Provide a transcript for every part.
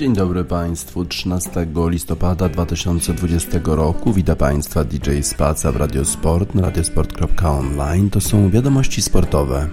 Dzień dobry Państwu. 13 listopada 2020 roku Witam Państwa DJ Spaca w Radiosport na radiosport.online. To są wiadomości sportowe.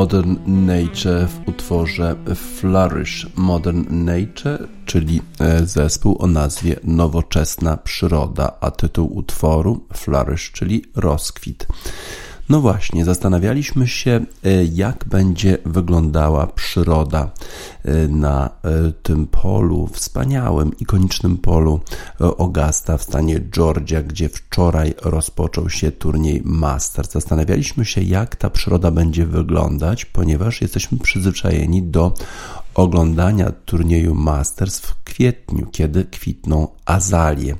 Modern Nature w utworze Flourish. Modern Nature, czyli e, zespół o nazwie Nowoczesna Przyroda, a tytuł utworu Flourish, czyli rozkwit. No właśnie, zastanawialiśmy się, e, jak będzie wyglądała przyroda na e, tym polu, wspaniałym, ikonicznym polu Augusta w stanie Georgia, gdzie wczoraj rozpoczął się turniej Masters. Zastanawialiśmy się, jak ta przyroda będzie wyglądać, ponieważ jesteśmy przyzwyczajeni do oglądania turnieju Masters w kwietniu, kiedy kwitną azalie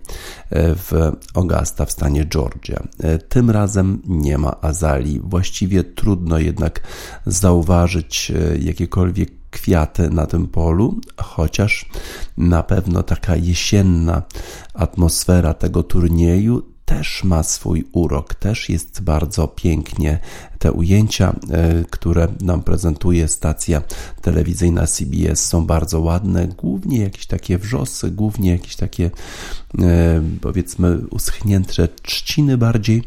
w Augusta w stanie Georgia. Tym razem nie ma azalii. Właściwie trudno jednak zauważyć jakiekolwiek kwiaty na tym polu, chociaż na pewno taka jesienna atmosfera tego turnieju też ma swój urok, też jest bardzo pięknie. Te ujęcia, e, które nam prezentuje stacja telewizyjna CBS są bardzo ładne, głównie jakieś takie wrzosy, głównie jakieś takie e, powiedzmy uschnięte trzciny bardziej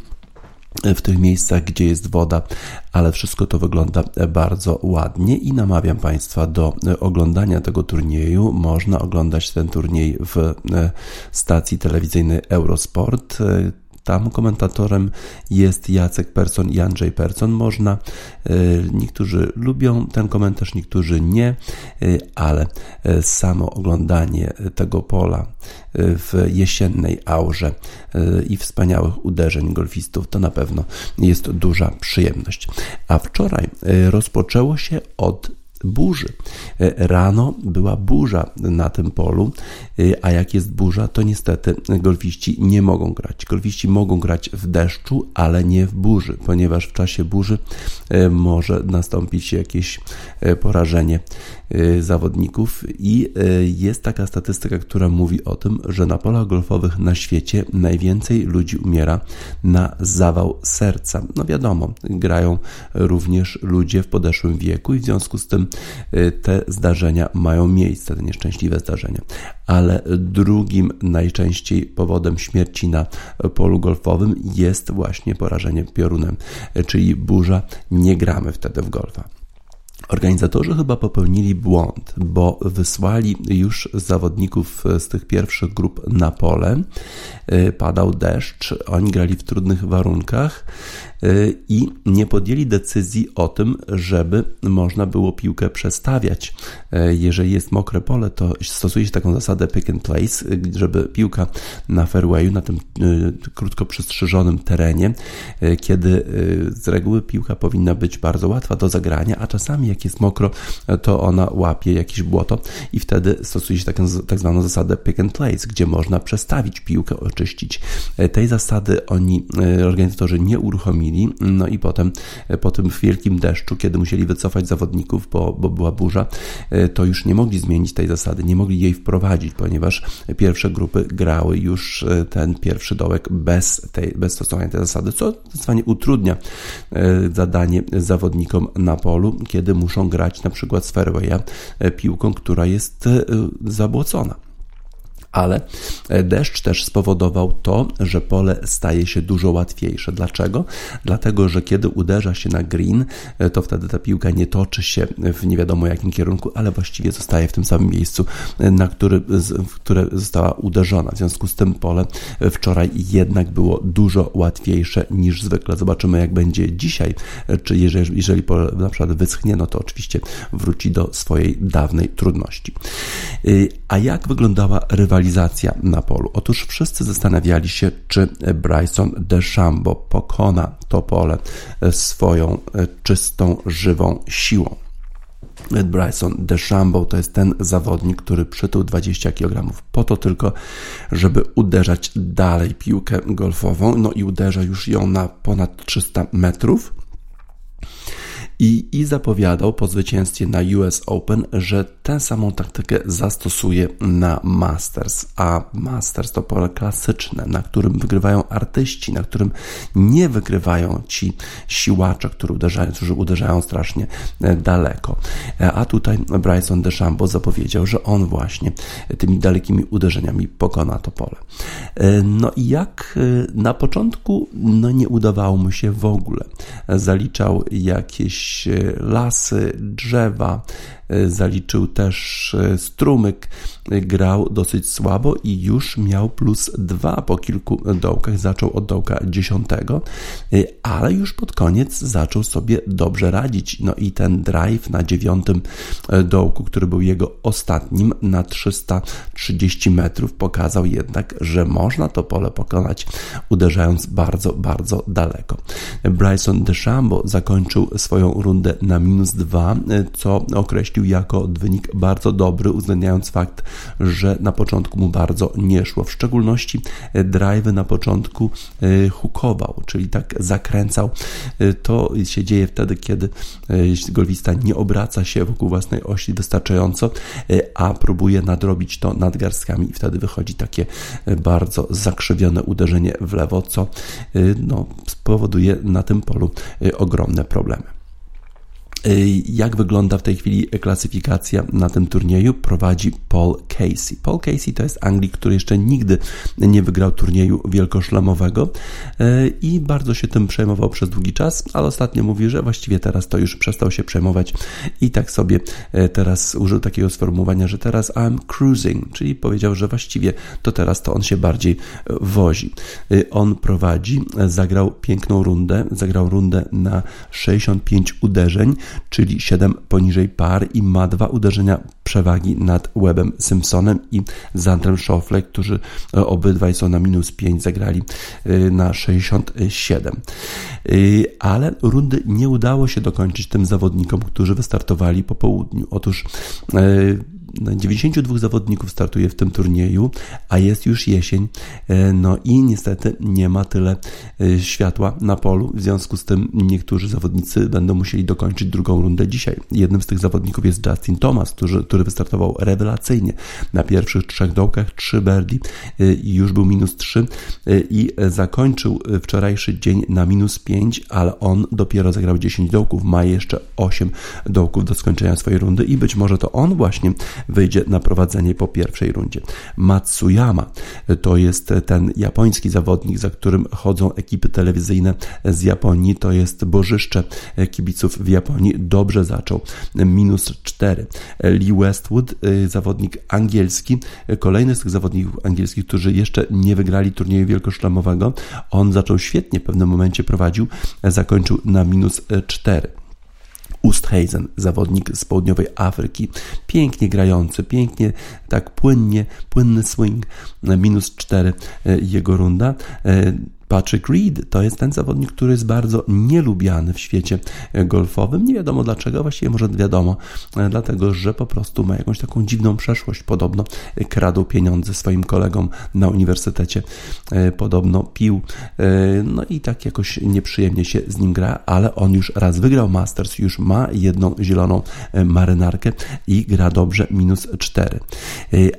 w tych miejscach, gdzie jest woda, ale wszystko to wygląda bardzo ładnie i namawiam Państwa do oglądania tego turnieju. Można oglądać ten turniej w e, stacji telewizyjnej Eurosport. Tam komentatorem jest Jacek Person i Andrzej Person. Można, e, niektórzy lubią ten komentarz, niektórzy nie, e, ale e, samo oglądanie tego pola w jesiennej aurze i wspaniałych uderzeń golfistów to na pewno jest duża przyjemność. A wczoraj rozpoczęło się od burzy. Rano była burza na tym polu, a jak jest burza, to niestety golfiści nie mogą grać. Golfiści mogą grać w deszczu, ale nie w burzy, ponieważ w czasie burzy może nastąpić jakieś porażenie zawodników i y, jest taka statystyka, która mówi o tym, że na polach golfowych na świecie najwięcej ludzi umiera na zawał serca. No wiadomo, grają również ludzie w podeszłym wieku i w związku z tym y, te zdarzenia mają miejsce, te nieszczęśliwe zdarzenia. Ale drugim najczęściej powodem śmierci na polu golfowym jest właśnie porażenie piorunem, czyli burza. Nie gramy wtedy w golfa. Organizatorzy chyba popełnili błąd, bo wysłali już zawodników z tych pierwszych grup na pole. Y, padał deszcz, oni grali w trudnych warunkach i nie podjęli decyzji o tym, żeby można było piłkę przestawiać. Y, jeżeli jest mokre pole, to stosuje się taką zasadę pick and place, żeby piłka na fairwayu, na tym krótko przystrzyżonym terenie, kiedy z reguły piłka powinna być bardzo łatwa do zagrania, a czasami jak jest mokro, to ona łapie jakieś błoto i wtedy stosuje się taką, tak zwaną zasadę pick and place, gdzie można przestawić piłkę, oczyścić. Tej zasady oni, organizatorzy, nie uruchomili, no i potem e, po tym wielkim deszczu, kiedy musieli wycofać zawodników, bo, bo była burza, to już nie mogli zmienić tej zasady, nie mogli jej wprowadzić, ponieważ pierwsze grupy grały już ten pierwszy dołek bez, tej, bez stosowania tej zasady, co zdecydowanie utrudnia zadanie zawodnikom na polu, kiedy muszą grać na przykład z fairwaya piłką, która jest zabłocona ale e, deszcz też spowodował to, że pole staje się dużo łatwiejsze. Dlaczego? Dlatego, że kiedy uderza się na green, e, to wtedy ta piłka nie toczy się w nie wiadomo jakim kierunku, ale właściwie zostaje w tym samym miejscu, e, na który, w które została uderzona. W związku z tym pole wczoraj jednak było dużo łatwiejsze niż zwykle. Zobaczymy, jak będzie dzisiaj, czy jeżeli, jeżeli pole na przykład wyschnie, no to oczywiście wróci do swojej dawnej trudności. A jak wyglądała rywalizacja? na polu. Otóż wszyscy zastanawiali się, czy Bryson DeChambeau pokona to pole swoją czystą, żywą siłą. Bryson DeChambeau to jest ten zawodnik, który przytył 20 kg po to tylko, żeby uderzać dalej piłkę golfową, no i uderza już ją na ponad 300 metrów i, i zapowiadał po zwycięstwie na US Open, że tę samą taktykę zastosuje na Masters. A Masters to pole klasyczne, na którym wygrywają artyści, na którym nie wygrywają ci siłacze, którzy uderzają, którzy uderzają strasznie e, daleko. E, a tutaj Bryson DeChambeau zapowiedział, że on właśnie tymi dalekimi uderzeniami pokona to pole. E, no i jak na początku, no nie udawało mu się w ogóle. Zaliczał jakieś lasy, drzewa, zaliczył też e, strumyk, grał dosyć słabo i już miał plus dwa po kilku dołkach. Zaczął od dołka dziesiątego, ale już pod koniec zaczął sobie dobrze radzić. No i ten drive na dziewiątym dołku, który był jego ostatnim na 330 metrów, pokazał jednak, że można to pole pokonać, uderzając bardzo, bardzo daleko. Bryson DeChambeau zakończył swoją rundę na minus 2, co określił jako wynik bardzo dobry, uwzględniając fakt, że na początku mu bardzo nie szło. W szczególności drive na początku e, hukował, czyli tak zakręcał. E, to się dzieje wtedy, kiedy e, golfista nie obraca się wokół własnej osi wystarczająco, a próbuje nadrobić to nadgarstkami i wtedy wychodzi takie bardzo zakrzywione uderzenie w lewo, co no, spowoduje na tym polu ogromne problemy. Y, jak wygląda w tej chwili klasyfikacja na tym turnieju? Prowadzi Paul Casey. Paul Casey to jest Anglik, który jeszcze nigdy nie wygrał turnieju wielkoszlamowego y, i bardzo się tym przejmował przez długi czas, ale ostatnio mówi, że właściwie teraz to już przestał się przejmować i tak sobie y, teraz użył takiego sformułowania, że teraz I'm cruising, czyli powiedział, że właściwie to teraz to on się bardziej wozi. On prowadzi, zagrał piękną rundę, zagrał rundę na 65 uderzeń, czyli 7 poniżej par i ma dwa uderzenia przewagi nad Webem Simpsonem i Zandrem Schauffele, którzy e, obydwaj są na minus 5, zagrali e, na 67. E, ale rundy nie udało się dokończyć tym zawodnikom, którzy wystartowali po południu. Otóż 92 zawodników startuje w tym turnieju, a jest już jesień, e, no i niestety nie ma tyle e, światła na polu, w związku z tym niektórzy zawodnicy będą musieli dokończyć drugą rundę dzisiaj. Jednym z tych zawodników jest Justin Thomas, który, który wystartował rewelacyjnie na pierwszych trzech dołkach, trzy birdie e, i już był minus 3 i zakończył wczorajszy dzień na minus 5, ale on dopiero zagrał 10 dołków, ma jeszcze 8 dołków do skończenia swojej rundy i być może to on właśnie wyjdzie na prowadzenie po pierwszej rundzie. Matsuyama to jest ten japoński zawodnik, za którym chodzą ekipy telewizyjne z Japonii. To jest bożyszcze kibiców w Japonii. Dobrze zaczął. Minus 4. Lee Westwood, zawodnik angielski, kolejny z tych zawodników angielskich, którzy jeszcze nie wygrali turnieju wielkoszlemowego. On zaczął świetnie, w pewnym momencie prowadził, zakończył na minus 4. Ustheisen, zawodnik z południowej Afryki, pięknie grający, pięknie, tak płynnie, płynny swing, minus 4 e, jego runda. E, Patrick Reed to jest ten zawodnik, który jest bardzo nielubiany w świecie golfowym. Nie wiadomo dlaczego, właściwie może wiadomo, e, dlatego że po prostu ma jakąś taką dziwną przeszłość. Podobno kradł pieniądze swoim kolegom na uniwersytecie, e, podobno pił, e, no i tak jakoś nieprzyjemnie się z nim gra, ale on już raz wygrał Masters, już ma jedną zieloną marynarkę i gra dobrze, minus 4.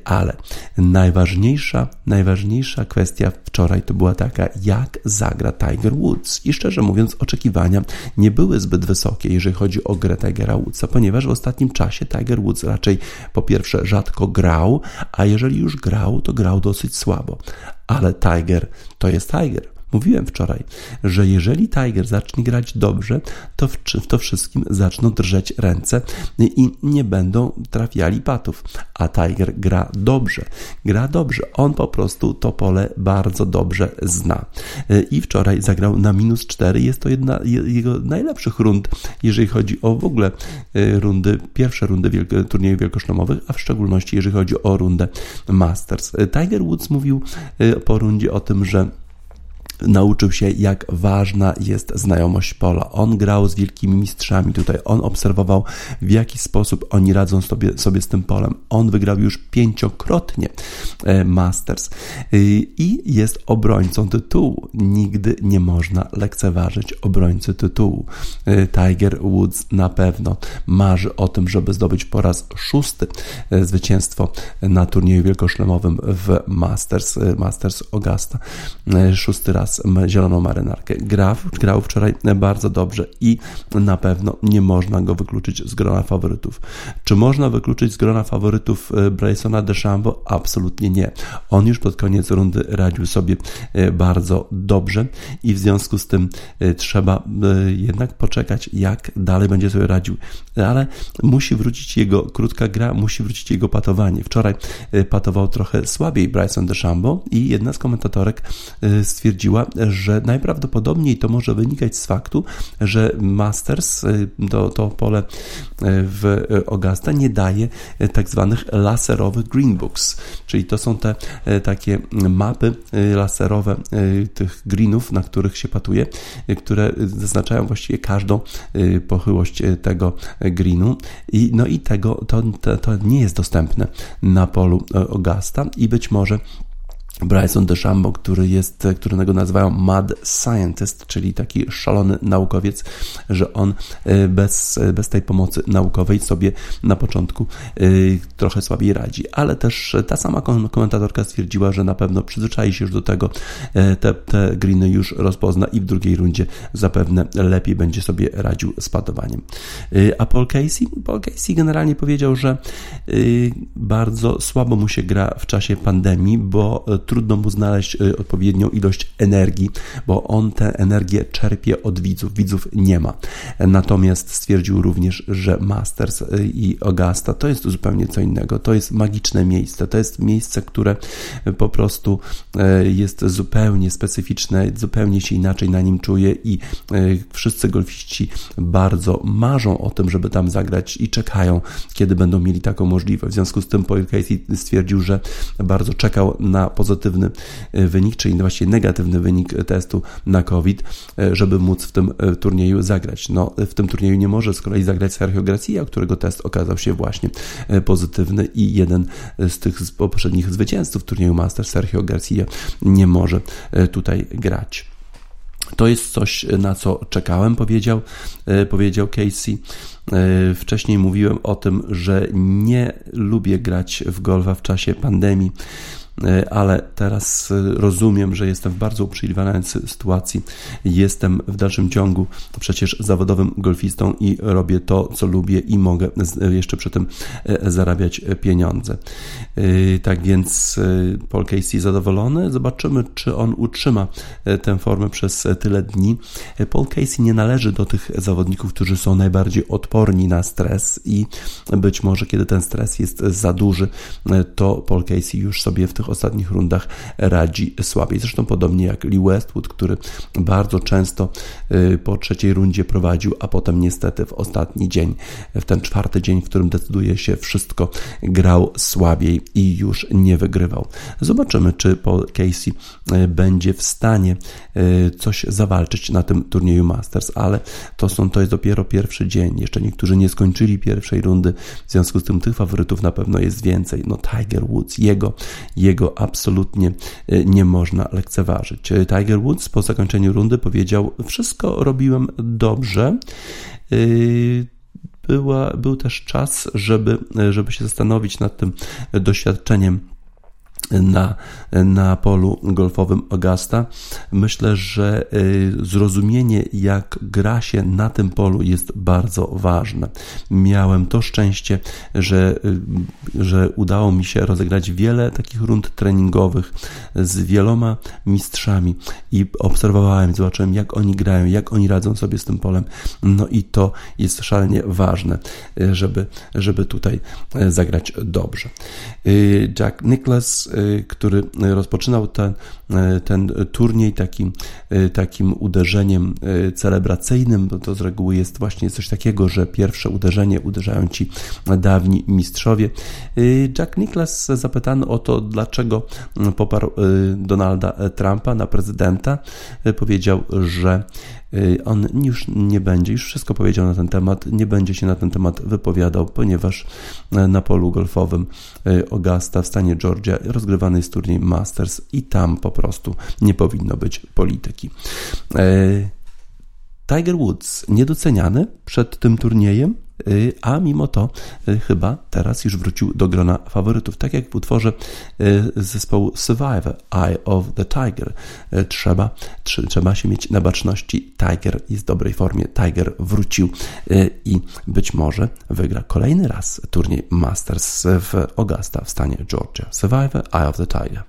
Ale najważniejsza, najważniejsza kwestia wczoraj to była taka, jak jak zagra Tiger Woods. I szczerze mówiąc, oczekiwania nie były zbyt wysokie, jeżeli chodzi o grę Tigera Woodsa, ponieważ w ostatnim czasie Tiger Woods raczej po pierwsze rzadko grał, a jeżeli już grał, to grał dosyć słabo. Ale Tiger to jest Tiger. Mówiłem wczoraj, że jeżeli Tiger zacznie grać dobrze, to w, to wszystkim zaczną drżeć ręce i nie będą trafiali patów. A Tiger gra dobrze. Gra dobrze. On po prostu to pole bardzo dobrze zna. I wczoraj zagrał na minus 4. Jest to jedna jego najlepszych rund, jeżeli chodzi o w ogóle y, rundy, pierwsze rundy wielko, turniejów wielkoszlemowych, a w szczególności jeżeli chodzi o rundę Masters. Tiger Woods mówił po rundzie o tym, że nauczył się, jak ważna jest znajomość pola. On grał z wielkimi mistrzami tutaj, on obserwował, w jaki sposób oni radzą sobie, sobie z tym polem. On wygrał już pięciokrotnie e, Masters e, i jest obrońcą tytułu. Nigdy nie można lekceważyć obrońcy tytułu. E, Tiger Woods na pewno marzy o tym, żeby zdobyć po raz szósty zwycięstwo na turnieju wielkoszlemowym w Masters, Masters Augusta. Szósty raz raz zieloną marynarkę. Grał, grał wczoraj bardzo dobrze i na pewno nie można go wykluczyć z grona faworytów. Czy można wykluczyć z grona faworytów e, Brysona DeChambeau? Absolutnie nie. On już pod koniec rundy radził sobie e, bardzo dobrze i w związku z tym e, trzeba jednak poczekać, jak dalej będzie sobie radził. Ale musi wrócić jego krótka gra, musi wrócić jego patowanie. Wczoraj patował trochę słabiej Bryson DeChambeau i jedna z komentatorek stwierdziła, że najprawdopodobniej to może wynikać z faktu, że Masters, y, to, to pole y, w Augusta, nie daje y, tak zwanych laserowych greenbooks, czyli to są te takie mapy laserowe tych greenów, na których się patuje, które zaznaczają właściwie każdą pochyłość tego greenu. I no i tego to, to, to nie jest dostępne na polu Augusta i być może Bryson DeChambeau, który jest, którego nazywają mad scientist, czyli taki szalony naukowiec, że on e, bez, bez tej pomocy naukowej sobie na początku e, trochę słabiej radzi. Ale też ta sama komentatorka stwierdziła, że na pewno przyzwyczai się już do tego, e, te, te greeny już rozpozna i w drugiej rundzie zapewne lepiej będzie sobie radził z padowaniem. A Paul Casey? Paul Casey generalnie powiedział, że bardzo słabo mu się gra w czasie pandemii, bo trudno mu znaleźć odpowiednią ilość energii, bo on tę energię czerpie od widzów. Widzów nie ma. Natomiast stwierdził również, że Masters i Augusta to jest zupełnie co innego. To jest magiczne miejsce. To jest miejsce, które po prostu jest zupełnie specyficzne, zupełnie się inaczej na nim czuje i wszyscy golfiści bardzo marzą o tym, żeby tam zagrać i czekają, kiedy będą mieli taką możliwość. W związku z tym Paul Casey stwierdził, że bardzo czekał na pozytywny e, wynik, czyli właściwie negatywny wynik testu na COVID, e, żeby móc w tym e, turnieju zagrać. No, w tym turnieju nie może z kolei zagrać Sergio Garcia, którego test okazał się właśnie pozytywny i jeden z tych poprzednich zwycięzców turnieju Master, Sergio Garcia, nie może tutaj grać. To jest coś, na co czekałem, powiedział, powiedział Casey. Wcześniej mówiłem o tym, że nie lubię grać w golfa w czasie pandemii. E, ale teraz e, rozumiem, że jestem w bardzo uprzywilejowanej sytuacji. Jestem w dalszym ciągu przecież zawodowym golfistą i robię to, co lubię i mogę jeszcze przy tym e, zarabiać pieniądze. Tak więc Paul Casey zadowolony. Zobaczymy, czy on utrzyma tę formę przez tyle dni. Paul Casey nie należy do tych zawodników, którzy są najbardziej odporni na stres i być może kiedy ten stres jest za duży, to Paul Casey już sobie w tych tych ostatnich rundach radzi słabiej. Zresztą podobnie jak Lee Westwood, który bardzo często y, po trzeciej rundzie prowadził, a potem niestety w ostatni dzień, w ten czwarty dzień, w którym decyduje się wszystko, grał słabiej i już nie wygrywał. Zobaczymy, czy Paul Casey y, będzie w stanie y, coś zawalczyć na tym turnieju Masters, ale to, są, to jest dopiero pierwszy dzień. Jeszcze niektórzy nie skończyli pierwszej rundy, w związku z tym tych faworytów na pewno jest więcej. No Tiger Woods, jego, jego jego absolutnie e, nie można lekceważyć. Tiger Woods po zakończeniu rundy powiedział: Wszystko robiłem dobrze. E, była, był też czas, żeby, żeby się zastanowić nad tym doświadczeniem na, na polu golfowym Augusta. Myślę, że y, zrozumienie, jak gra się na tym polu, jest bardzo ważne. Miałem to szczęście, że, y, że udało mi się rozegrać wiele takich rund treningowych z wieloma mistrzami i obserwowałem, zobaczyłem, jak oni grają, jak oni radzą sobie z tym polem. No i to jest szalenie ważne, y, żeby, żeby tutaj zagrać dobrze. Jack Nicklaus który rozpoczynał ten, y, ten turniej takim, y, takim uderzeniem celebracyjnym, to z reguły jest właśnie coś takiego, że pierwsze uderzenie uderzają ci dawni mistrzowie. Jack Nicklaus zapytany o to, dlaczego poparł Donalda Trumpa na prezydenta, powiedział, że Y, on już nie będzie, już wszystko powiedział na ten temat, nie będzie się na ten temat wypowiadał, ponieważ e, na polu golfowym e, Augusta w stanie Georgia rozgrywany jest turniej Masters i tam po prostu nie powinno być polityki. E, Tiger Woods niedoceniany przed tym turniejem, Y, a mimo to y, chyba teraz już wrócił do grona faworytów. Tak jak w utworze y, zespołu Survivor, Eye of the Tiger. Trzeba, trzeba się mieć na baczności. Tiger jest w dobrej formie. Tiger wrócił i być może wygra kolejny raz turniej Masters w Augusta w stanie Georgia. Survivor, Eye of the Tiger.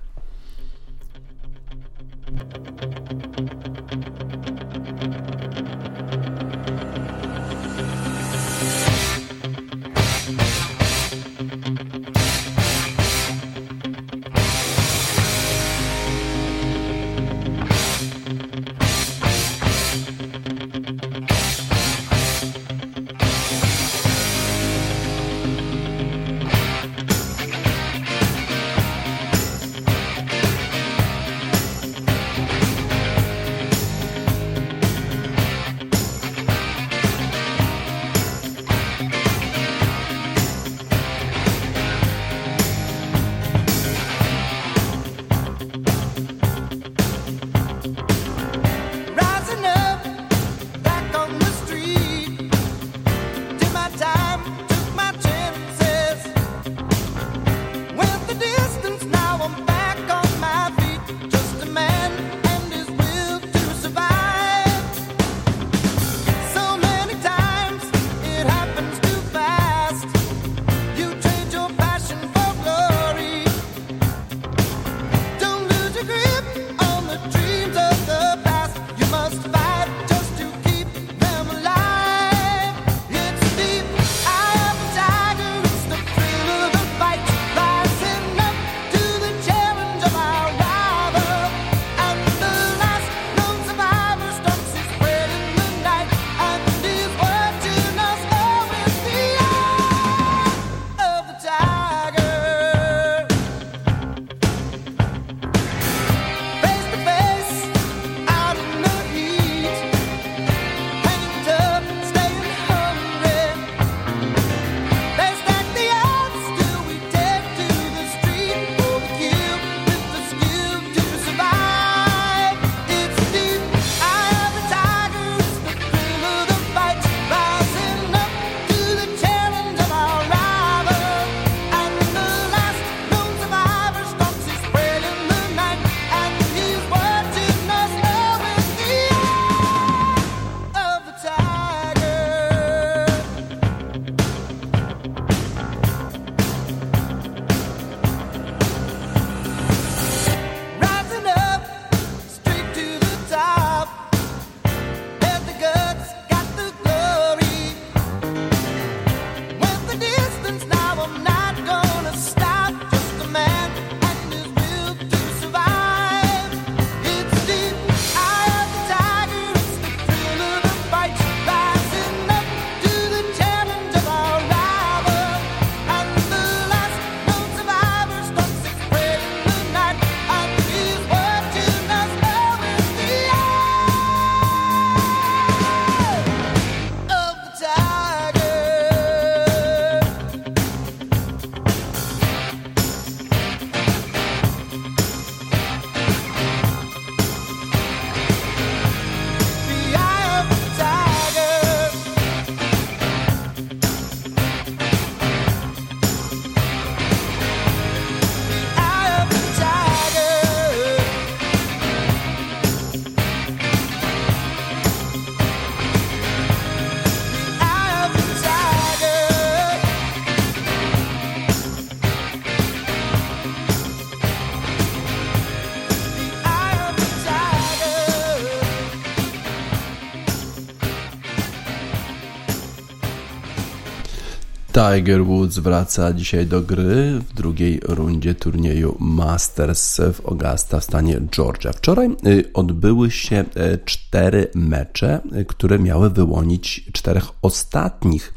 Tiger Woods wraca dzisiaj do gry w drugiej rundzie turnieju Masters w Augusta w stanie Georgia. Wczoraj y, odbyły się y, cztery mecze, y, które miały wyłonić czterech ostatnich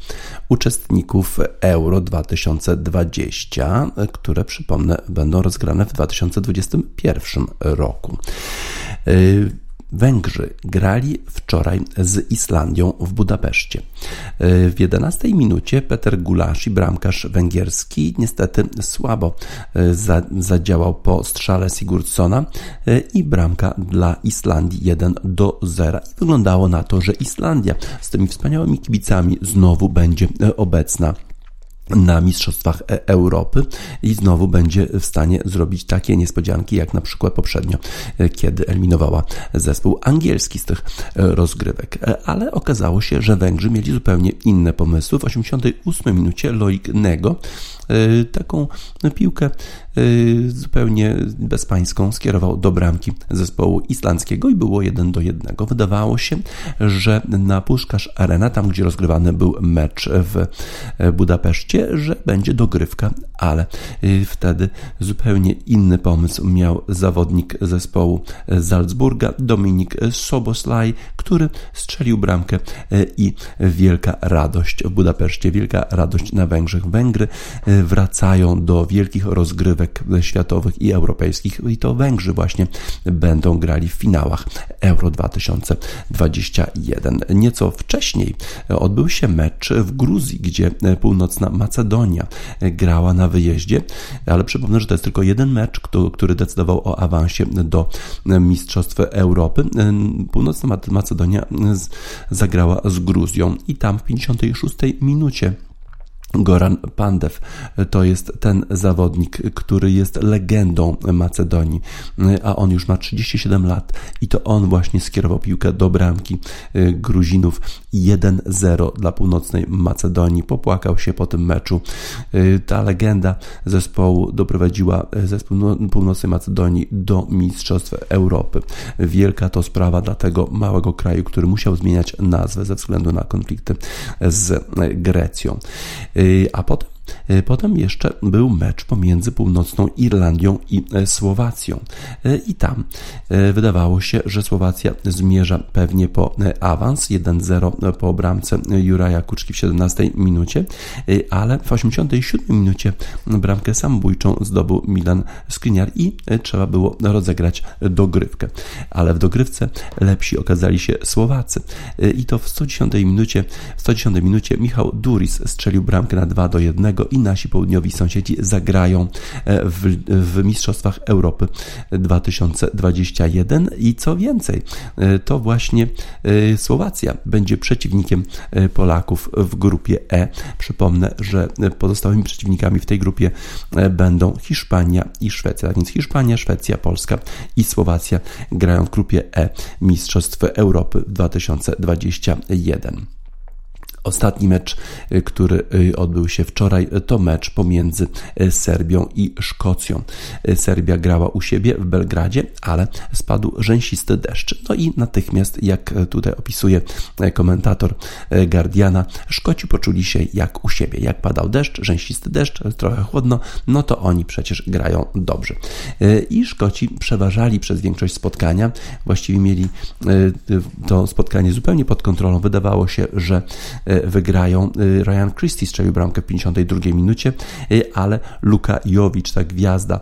uczestników Euro 2020, które przypomnę będą rozgrane w 2021 roku. Węgrzy grali wczoraj z Islandią w Budapeszcie. W 11 minucie Peter Gulasz, bramkarz węgierski, niestety słabo e, zadziałał po strzale Sigurdssona e, i bramka dla Islandii 1 do 0. I wyglądało na to, że Islandia z tymi wspaniałymi kibicami znowu będzie e, obecna na Mistrzostwach e- Europy i znowu będzie w stanie zrobić takie niespodzianki, jak na przykład poprzednio, e, kiedy eliminowała zespół angielski z tych e, rozgrywek. Ale okazało się, że Węgrzy mieli zupełnie inne pomysły. W 88 minucie Loik Nego taką piłkę zupełnie bezpańską skierował do bramki zespołu islandzkiego i było 1 do 1. Wydawało się, że na Puszkarz Arena, tam gdzie rozgrywany był mecz w Budapeszcie, że będzie dogrywka, ale y, wtedy zupełnie inny pomysł miał zawodnik zespołu Salzburga, Dominik Soboslaj, który strzelił bramkę y, i wielka radość w Budapeszcie, wielka radość na Węgrzech. Węgry y, wracają do wielkich rozgrywek światowych i europejskich i to Węgrzy właśnie będą grali w finałach Euro 2021. Nieco wcześniej odbył się mecz w Gruzji, gdzie północna Macedonia grała na wyjeździe, ale przypomnę, że to jest tylko jeden mecz, który decydował o awansie do Mistrzostw Europy. Północna Macedonia zagrała z Gruzją i tam w 56 minucie Goran Pandev to jest ten zawodnik, który jest legendą Macedonii, a on już ma 37 lat i to on właśnie skierował piłkę do bramki y, Gruzinów 1-0 dla północnej Macedonii. Popłakał się po tym meczu. Y, ta legenda zespołu doprowadziła zespół no, północnej Macedonii do Mistrzostw Europy. Wielka to sprawa dla tego małego kraju, który musiał zmieniać nazwę ze względu na konflikty z Grecją. Y, a potem potem jeszcze był mecz pomiędzy Północną Irlandią i e, Słowacją. E, I tam wydawało się, że Słowacja zmierza pewnie po awans 1-0 po bramce Juraja Kuczki w 17 minucie, ale w 87 minucie bramkę samobójczą zdobył Milan Skriniar i trzeba było rozegrać dogrywkę. Ale w dogrywce lepsi okazali się Słowacy. I to w 110 minucie, w 110 minucie Michał Duris strzelił bramkę na 2 do 1 i nasi południowi sąsiedzi zagrają e, w, w Mistrzostwach Europy 2021 i co więcej, e, to właśnie e, Słowacja będzie przeciwnikiem Polaków w grupie E. Przypomnę, że pozostałymi przeciwnikami w tej grupie będą Hiszpania i Szwecja. A więc Hiszpania, Szwecja, Polska i Słowacja grają w grupie E Mistrzostw Europy 2021. Ostatni mecz, y, który y, odbył się wczoraj, to mecz pomiędzy y, Serbią i Szkocją. Serbia grała u siebie w Belgradzie, ale spadł rzęsisty deszcz. No i natychmiast, jak tutaj opisuje komentator Guardiana, Szkoci poczuli się jak u siebie. Jak padał deszcz, rzęsisty deszcz, trochę chłodno, no to oni przecież grają dobrze. I Szkoci przeważali przez większość spotkania, właściwie mieli to spotkanie zupełnie pod kontrolą. Wydawało się, że wygrają. E, Ryan Christie strzelił bramkę w 52 minucie, e, ale Luka Jowicz, ta gwiazda,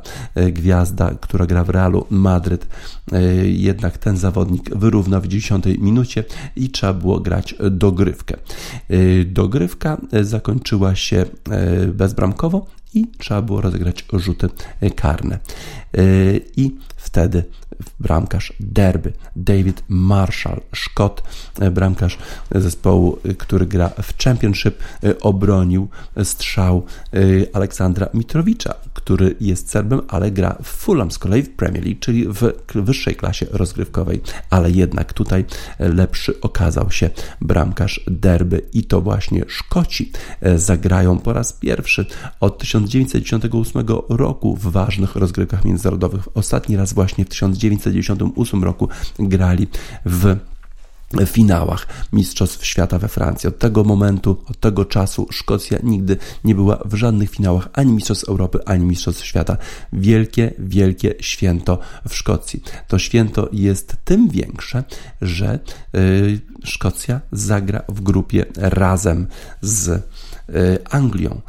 gwiazda, która gra w Realu Madryt, jednak ten zawodnik wyrówna w 10 minucie i trzeba było grać dogrywkę. Dogrywka zakończyła się bezbramkowo i trzeba było rozegrać rzuty karne. I wtedy bramkarz derby, David Marshall, Szkot, e, bramkarz zespołu, e, który gra w Championship, e, obronił strzał Aleksandra Mitrowicza, który jest Serbem, ale gra w Fulham z kolei w Premier League, czyli w wyższej klasie rozgrywkowej, ale jednak tutaj lepszy okazał się bramkarz derby i to właśnie Szkoci zagrają po raz pierwszy od 1998 roku w ważnych rozgrywkach międzynarodowych. Ostatni raz właśnie w 1998 1998 roku grali w finałach Mistrzostw Świata we Francji. Od tego momentu, od tego czasu Szkocja nigdy nie była w żadnych finałach ani Mistrzostw Europy, ani Mistrzostw Świata. Wielkie, wielkie święto w Szkocji. To święto jest tym większe, że yy, Szkocja zagra w grupie razem z E, Anglią.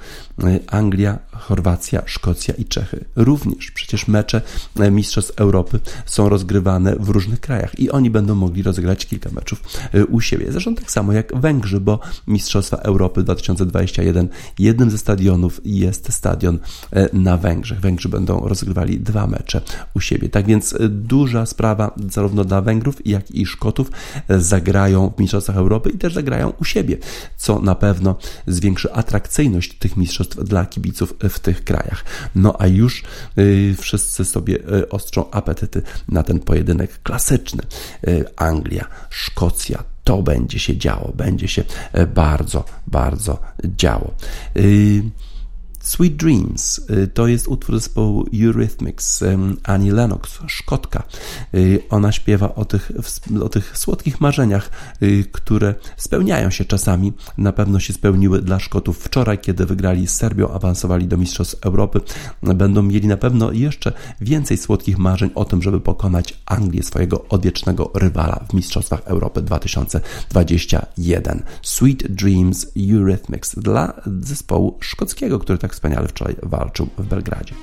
E, Anglia, Chorwacja, Szkocja i Czechy. Również przecież mecze e, Mistrzostw Europy są rozgrywane w różnych krajach i oni będą mogli rozegrać kilka meczów u siebie. Zresztą tak samo jak Węgrzy, bo Mistrzostwa Europy 2021 jednym ze stadionów jest stadion na Węgrzech. Węgrzy będą rozgrywali dwa mecze u siebie. Tak więc duża sprawa zarówno dla Węgrów, jak i Szkotów zagrają w Mistrzostwach Europy i też zagrają u siebie, co na pewno zwiększy atrakcyjność tych mistrzostw dla kibiców w tych krajach. No a już y, wszyscy sobie y, ostrzą apetyty na ten pojedynek klasyczny. Y, Anglia, Szkocja, to będzie się działo, będzie się bardzo, bardzo działo. Sweet Dreams y, to jest utwór zespołu Eurythmics, Annie Lennox, Szkotka. Y, ona śpiewa o tych, o tych słodkich marzeniach, y, które spełniają się czasami. Na pewno się spełniły dla Szkotów wczoraj, kiedy wygrali z Serbią, awansowali do Mistrzostw Europy. Będą mieli na pewno jeszcze więcej słodkich marzeń o tym, żeby pokonać Anglię, swojego odwiecznego rywala w Mistrzostwach Europy 2021. Sweet Dreams Eurythmics dla zespołu szkockiego, który tak wspaniale wczoraj walczył w Belgradzie.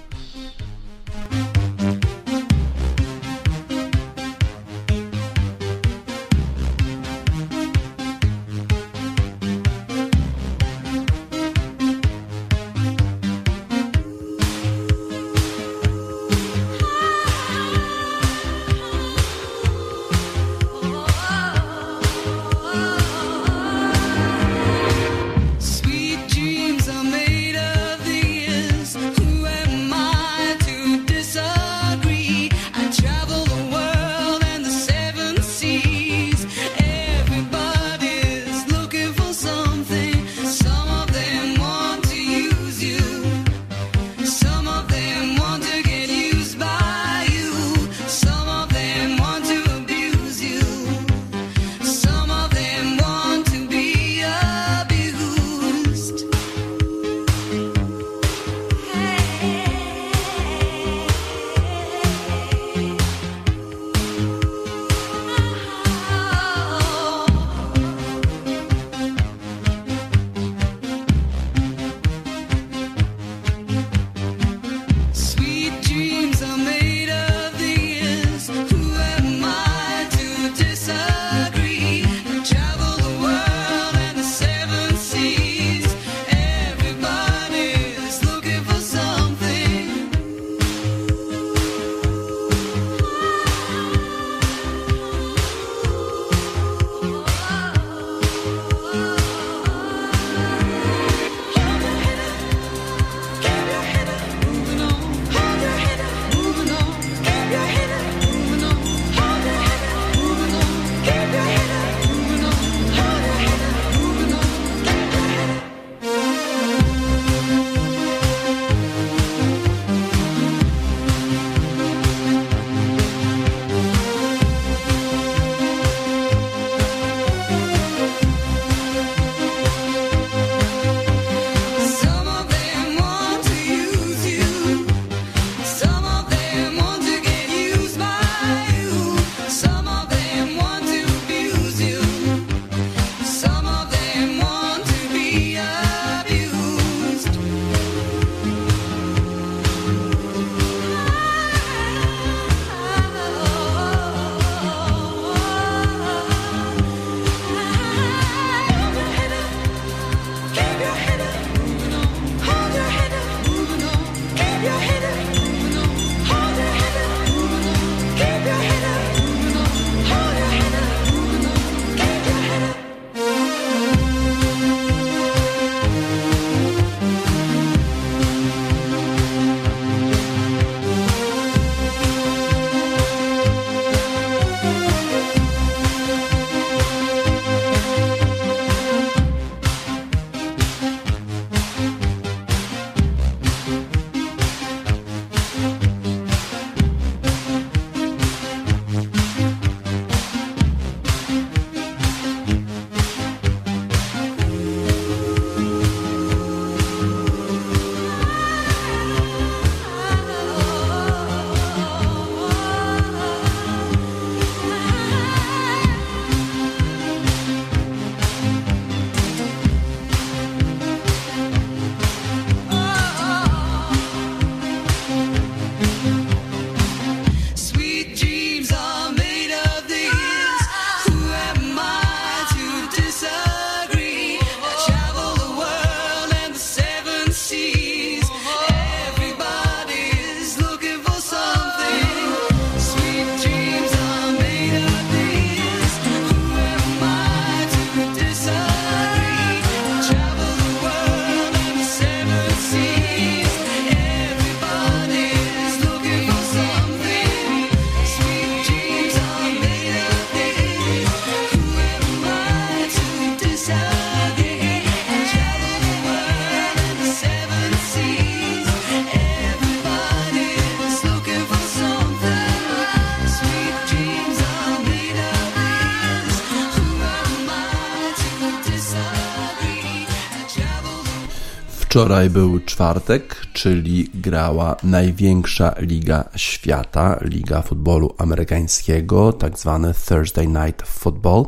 Wczoraj był czwartek, czyli grała największa liga świata, liga futbolu amerykańskiego, tak zwany Thursday Night Football.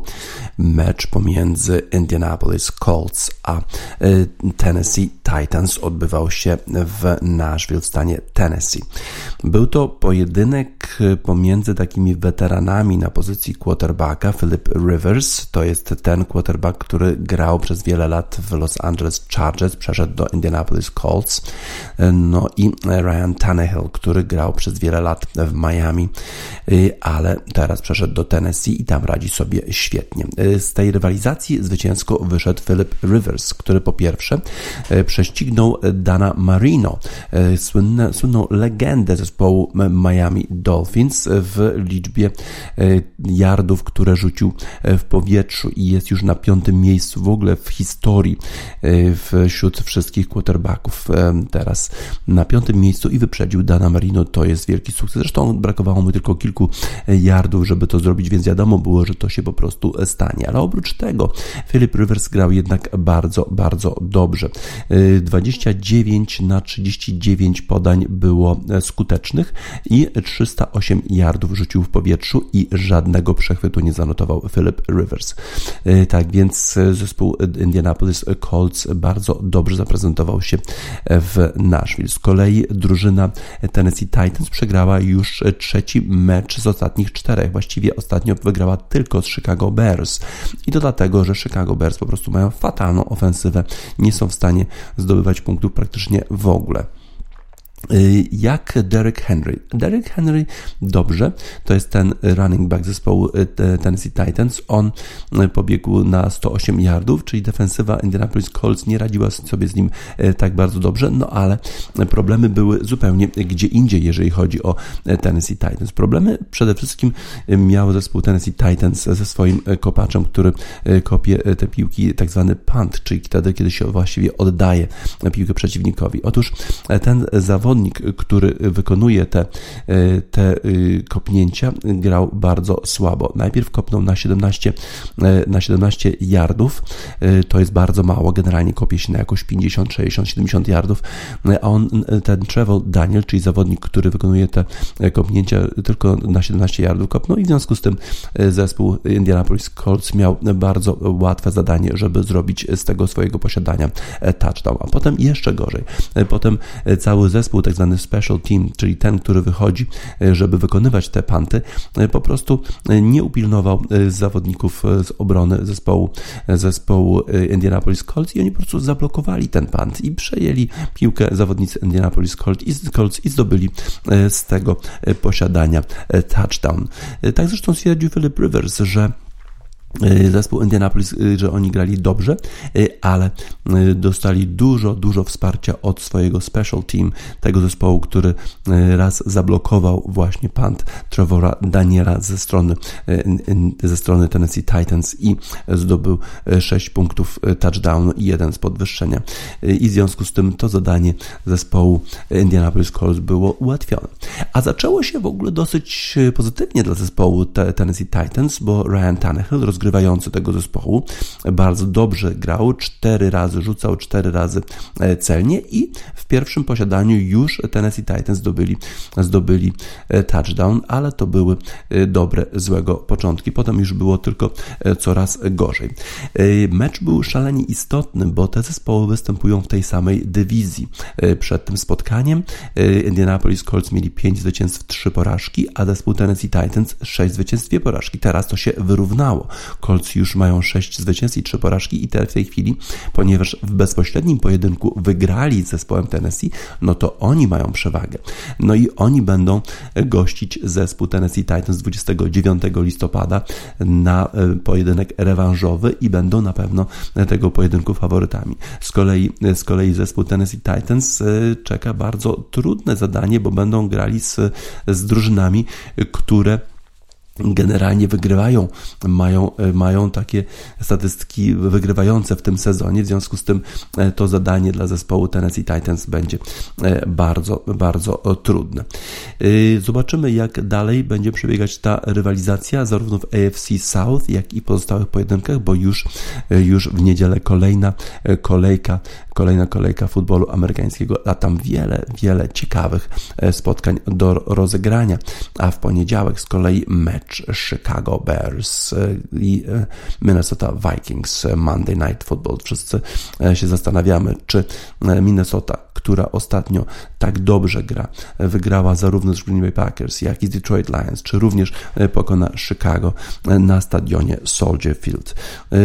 Mecz pomiędzy Indianapolis Colts a e, Tennessee Titans odbywał się w Nashville w stanie Tennessee. Był to pojedynek pomiędzy takimi weteranami na pozycji quarterbacka. Philip Rivers to jest ten quarterback, który grał przez wiele lat w Los Angeles Chargers, przeszedł do Indianapolis Colts. No i Ryan Tannehill, który grał przez wiele lat w Miami, y, ale teraz przeszedł do Tennessee i tam radzi sobie świetnie. Z tej rywalizacji zwycięsko wyszedł Philip Rivers, który po pierwsze y, prześcignął Dana Marino, słynne, słynną legendę zespołu Miami Dolphins w liczbie yardów, które rzucił w powietrzu i jest już na piątym miejscu w ogóle w historii wśród wszystkich quarterbacków teraz na piątym miejscu i wyprzedził Dana Marino. To jest wielki sukces. Zresztą brakowało mu tylko kilku yardów, żeby to zrobić, więc wiadomo było, że to się po prostu stanie. Ale oprócz tego Philip Rivers grał jednak bardzo, bardzo dobrze. 29 na 39 podań było skutecznych i 308 yardów rzucił w powietrzu i żadnego przechwytu nie zanotował Philip Rivers. Tak więc zespół Indianapolis Colts bardzo dobrze zaprezentował się w Nashville. Z kolei drużyna Tennessee Titans przegrała już trzeci mecz z ostatnich czterech. Właściwie ostatnio wygrała tylko z Chicago Bears. I to dlatego, że Chicago Bears po prostu mają fatalną ofensywę. Nie są w stanie zdobywać punktów praktycznie w ogóle. Y, jak Derek Henry. Derek Henry dobrze, to jest ten running back zespołu y, Tennessee Titans. On y, pobiegł na 108 yardów, czyli defensywa Indianapolis Colts nie radziła sobie z nim tak bardzo dobrze, no ale problemy były zupełnie gdzie indziej, jeżeli chodzi o Tennessee Titans. Problemy przede wszystkim miał zespół Tennessee Titans ze swoim kopaczem, który kopie te piłki, tak zwany punt, czyli wtedy, kiedy się właściwie oddaje piłkę przeciwnikowi. Otóż ten zawodnik zawodnik, który wykonuje te, e, te e, kopnięcia, grał bardzo słabo. Najpierw kopnął na 17, e, na 17 yardów, to jest bardzo mało, generalnie kopie się na jakoś 50, 60, 70 yardów, a on, ten Trevor Daniel, czyli zawodnik, który wykonuje te kopnięcia tylko na 17 yardów kopnął i w związku z tym zespół Indianapolis Colts miał bardzo łatwe zadanie, żeby zrobić z tego swojego posiadania touchdown, a potem jeszcze gorzej. Potem cały zespół zespół, tak zwany special team, czyli ten, który wychodzi, e, żeby wykonywać te panty, e, po prostu e, nie upilnował zawodników z obrony zespołu, zespołu Indianapolis Colts i oni po prostu zablokowali ten pant i przejęli piłkę zawodnicy Indianapolis Colts i, zdobyli z tego posiadania touchdown. Tak zresztą stwierdził Philip Rivers, że zespół Indianapolis, y, że oni grali dobrze, y, ale dostali dużo, dużo wsparcia od swojego special team, tego zespołu, który raz zablokował właśnie punt Trevora Daniela ze strony, ze strony Tennessee Titans i zdobył 6 punktów touchdownu i jeden z podwyższenia. I w związku z tym to zadanie zespołu Indianapolis Colts było ułatwione. A zaczęło się w ogóle dosyć pozytywnie dla zespołu Tennessee Titans, bo Ryan Tannehill rozgrywający tego zespołu. Bardzo dobrze grał, cztery razy rzucał, cztery razy e, celnie i w pierwszym posiadaniu już Tennessee Titans zdobyli, zdobyli e, touchdown, ale to były e, dobre, złego początki. Potem już było tylko coraz gorzej. Mecz był szalenie istotny, bo te zespoły występują w tej samej dywizji. Przed tym spotkaniem Indianapolis Colts mieli 5 zwycięstw, 3 porażki, a zespół Tennessee Titans 6 zwycięstw, 2 porażki. Teraz to się wyrównało. Colts już mają 6 zwycięstw i 3 porażki i te w tej chwili, ponieważ w bezpośrednim pojedynku wygrali z zespołem Tennessee, no to oni mają przewagę. No i oni będą gościć zespół Tennessee Titans 29 listopada na e, pojedynek rewanżowy i będą na pewno tego pojedynku faworytami. Z kolei, z kolei zespół Tennessee Titans e, czeka bardzo trudne zadanie, bo będą grali z, z drużynami, które generalnie wygrywają, mają, e, mają takie statystyki wygrywające w tym sezonie, w związku z tym e, to zadanie dla zespołu Tennessee Titans będzie e, bardzo, bardzo trudne. Zobaczymy, jak dalej będzie przebiegać ta rywalizacja, zarówno w AFC South, jak i pozostałych pojedynkach, bo już, już w niedzielę kolejna kolejka kolejna kolejka futbolu amerykańskiego, a tam wiele, wiele ciekawych spotkań do rozegrania. A w poniedziałek z kolei mecz Chicago Bears i Minnesota Vikings Monday Night Football. Wszyscy się zastanawiamy, czy Minnesota, która ostatnio tak dobrze gra, wygrała zarówno z Green Bay Packers, jak i z Detroit Lions, czy również pokona Chicago na stadionie Soldier Field.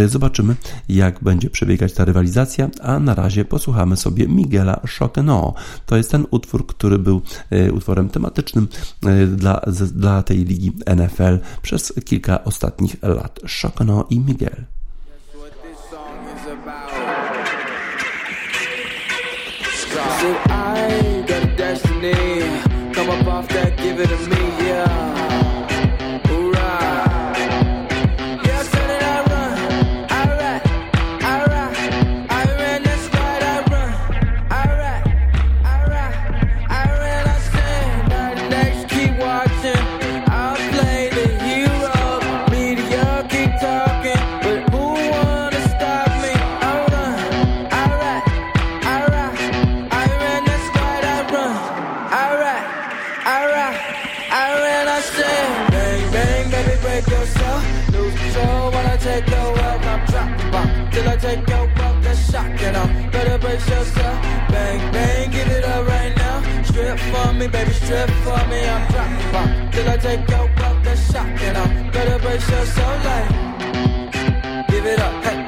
Zobaczymy, jak będzie przebiegać ta rywalizacja, a na razie posłuchamy sobie Miguela Chocano. To jest ten utwór, który był utworem tematycznym dla, dla tej ligi NFL przez kilka ostatnich lat. Chocano i Miguel. I up off that, give it to me, it's your stuff. Bang, bang, give it up right now. Strip for me, baby, strip for me. I'm dropping pop, till I take your pop the shot. And I'm gonna brace your soul like, give it up, hey.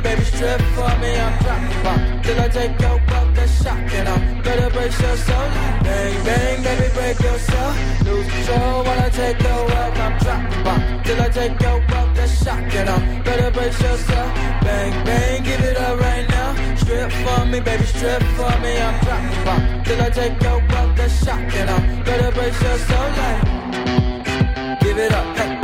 Baby, strip for me. I'm dropping bomb till I take your breath, that shot, and I'm gonna break your soul. Bang, bang, baby, break your soul. Lose control while I take your wealth. I'm dropping bomb till I take your breath, that shot, and I'm gonna break your soul. Bang, bang, give it up right now. Strip for me, baby, strip for me. I'm dropping bomb till I take your breath, that shot, and I'm gonna break your soul. Like, give it up, hey.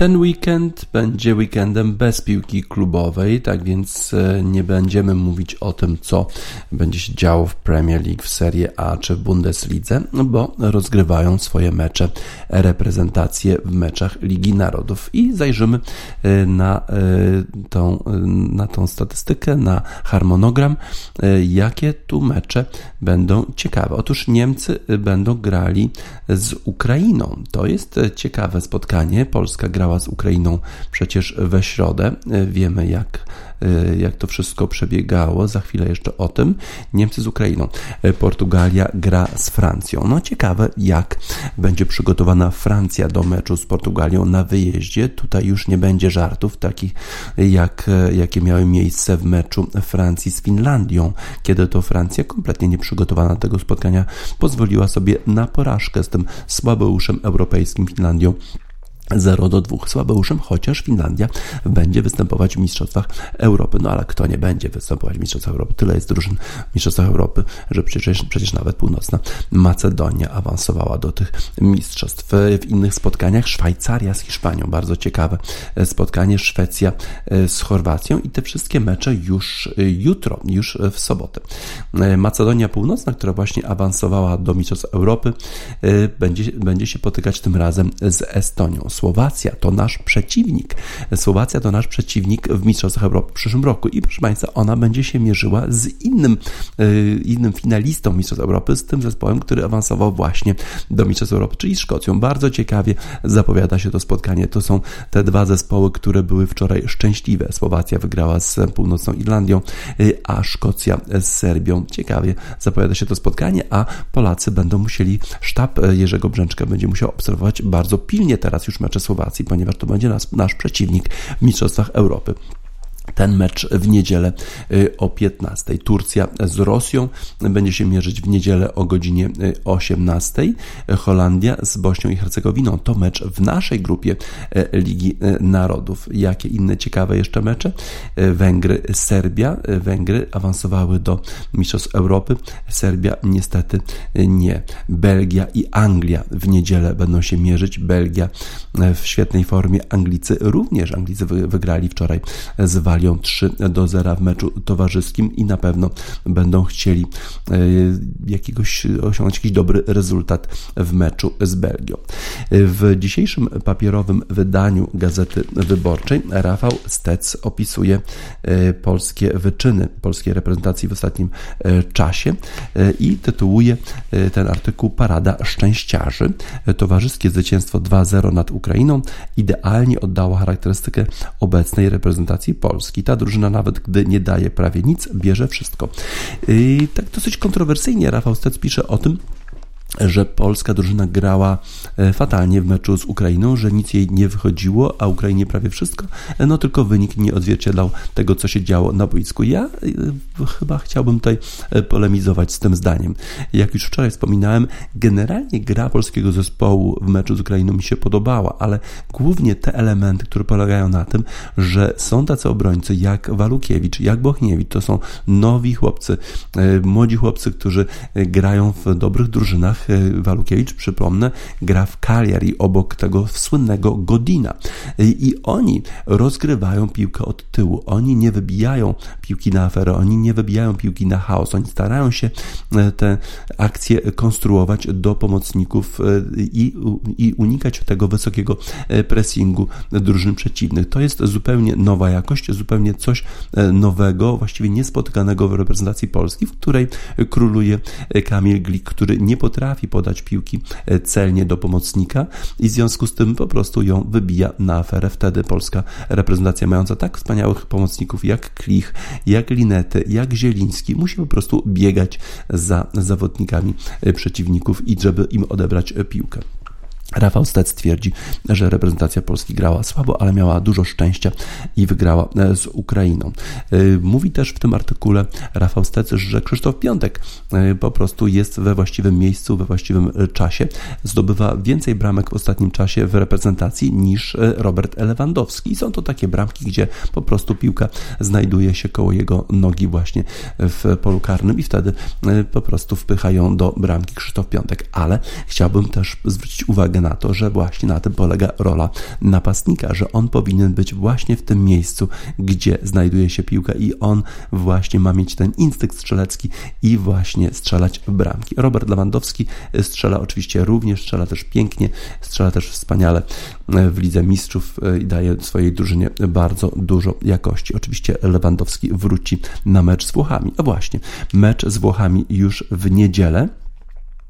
Ten weekend będzie weekendem bez piłki klubowej, tak więc e, nie będziemy mówić o tym, co będzie się działo w Premier League, w Serie A czy w Bundeslidze, bo rozgrywają swoje mecze reprezentacje w meczach Ligi Narodów i zajrzymy e, na e, tą, na tą statystykę, na harmonogram, jakie tu mecze będą ciekawe. Otóż Niemcy będą grali z Ukrainą. To jest ciekawe spotkanie. Polska grała z Ukrainą przecież we środę. Wiemy, jak Y, jak to wszystko przebiegało. Za chwilę jeszcze o tym. Niemcy z Ukrainą. Y, Portugalia gra z Francją. No ciekawe, jak będzie przygotowana Francja do meczu z Portugalią na wyjeździe. Tutaj już nie będzie żartów takich, jak, jakie miały miejsce w meczu Francji z Finlandią, kiedy to Francja kompletnie nieprzygotowana do tego spotkania pozwoliła sobie na porażkę z tym słabeuszem europejskim Finlandią 0 do 2 słabeuszem, chociaż Finlandia będzie występować w Mistrzostwach Europy. No ale kto nie będzie występować w Mistrzostwach Europy? Tyle jest drużyn w Mistrzostwach Europy, że przecież, przecież nawet północna Macedonia awansowała do tych mistrzostw. W innych spotkaniach Szwajcaria z Hiszpanią, bardzo ciekawe spotkanie, Szwecja e, z Chorwacją i te wszystkie mecze już e, jutro, już w sobotę. E, Macedonia Północna, która właśnie awansowała do Mistrzostw Europy, będzie, będzie się potykać tym razem z Estonią Słowacja to nasz przeciwnik. Słowacja to nasz przeciwnik w Mistrzostwach Europy w przyszłym roku i proszę Państwa, ona będzie się mierzyła z innym, innym finalistą Mistrzostw Europy, z tym zespołem, który awansował właśnie do Mistrzostw Europy, czyli Szkocją. Bardzo ciekawie zapowiada się to spotkanie. To są te dwa zespoły, które były wczoraj szczęśliwe. Słowacja wygrała z Północną Irlandią, a Szkocja z Serbią. Ciekawie zapowiada się to spotkanie, a Polacy będą musieli, sztab Jerzego Brzęczka będzie musiał obserwować bardzo pilnie teraz już Słowacji, ponieważ to będzie nas, nasz przeciwnik w Mistrzostwach Europy ten mecz w niedzielę y, o 15. Turcja z Rosją będzie się mierzyć w niedzielę o godzinie 18. Y, Holandia z Bośnią i Hercegowiną. To mecz w naszej grupie y, Ligi Narodów. Jakie inne ciekawe jeszcze mecze? Węgry, Serbia. Węgry awansowały do Mistrzostw Europy. Serbia niestety nie. Belgia i Anglia w niedzielę będą się mierzyć. Belgia w świetnej formie. Anglicy również. Anglicy wygrali wczoraj z Walią 3 do 0 w meczu towarzyskim i na pewno będą chcieli e, jakiegoś, osiągnąć jakiś dobry rezultat w meczu z Belgią. W dzisiejszym papierowym wydaniu Gazety Wyborczej Rafał Stec opisuje e, polskie wyczyny polskiej reprezentacji w ostatnim e, czasie i tytułuje ten artykuł Parada Szczęściarzy. Towarzyskie zwycięstwo 2-0 nad Ukrainą idealnie oddało charakterystykę obecnej reprezentacji Polski. Polski. Ta drużyna, nawet gdy nie daje prawie nic, bierze wszystko. I tak dosyć kontrowersyjnie Rafał Stec pisze o tym, że polska drużyna grała e, fatalnie w meczu z Ukrainą, że nic jej nie wychodziło, a Ukrainie prawie wszystko, e, no tylko wynik nie odzwierciedlał tego, co się działo na boisku. Ja e, chyba chciałbym tutaj polemizować z tym zdaniem. Jak już wczoraj wspominałem, generalnie gra polskiego zespołu w meczu z Ukrainą mi się podobała, ale głównie te elementy, które polegają na tym, że są tacy obrońcy jak Walukiewicz, jak Bochniewicz, to są nowi chłopcy, młodzi chłopcy, którzy grają w dobrych drużynach, Walukiewicz, przypomnę, gra w Cagliari obok tego słynnego Godina. E, I oni rozgrywają piłkę od tyłu. Oni nie wybijają piłki na aferę, oni nie wybijają piłki na chaos. Oni starają się e, te akcje konstruować do pomocników i, i unikać tego wysokiego pressingu drużyn przeciwnych. To jest zupełnie nowa jakość, zupełnie coś nowego, właściwie niespotykanego w reprezentacji Polski, w której króluje Kamil Glik, który nie potrafi potrafi podać piłki e, celnie do pomocnika i w związku z tym po prostu ją wybija na aferę. Wtedy polska reprezentacja mająca tak wspaniałych pomocników jak Klich, jak Linety, jak Zieliński musi po prostu biegać za zawodnikami e, przeciwników i żeby im odebrać e, piłkę. Rafał Stec twierdzi, że reprezentacja Polski grała słabo, ale miała dużo szczęścia i wygrała e, z Ukrainą. E, mówi też w tym artykule Rafał Stec, że Krzysztof Piątek e, po prostu jest we właściwym miejscu, we właściwym czasie. Zdobywa więcej bramek w ostatnim czasie w reprezentacji niż Robert Lewandowski. Są to takie bramki, gdzie po prostu piłka znajduje się koło jego nogi właśnie w polu karnym i wtedy po prostu wpycha ją do bramki Krzysztof Piątek. Ale chciałbym też zwrócić uwagę na to, że właśnie na tym polega rola napastnika, że on powinien być właśnie w tym miejscu, gdzie znajduje się piłka i on właśnie ma mieć ten instynkt strzelecki i właśnie strzelać w bramki. Robert Lewandowski strzela oczywiście również, strzela też pięknie, strzela też wspaniale w Lidze Mistrzów i daje swojej drużynie bardzo dużo jakości. Oczywiście Lewandowski wróci na mecz z Włochami. A właśnie, mecz z Włochami już w niedzielę.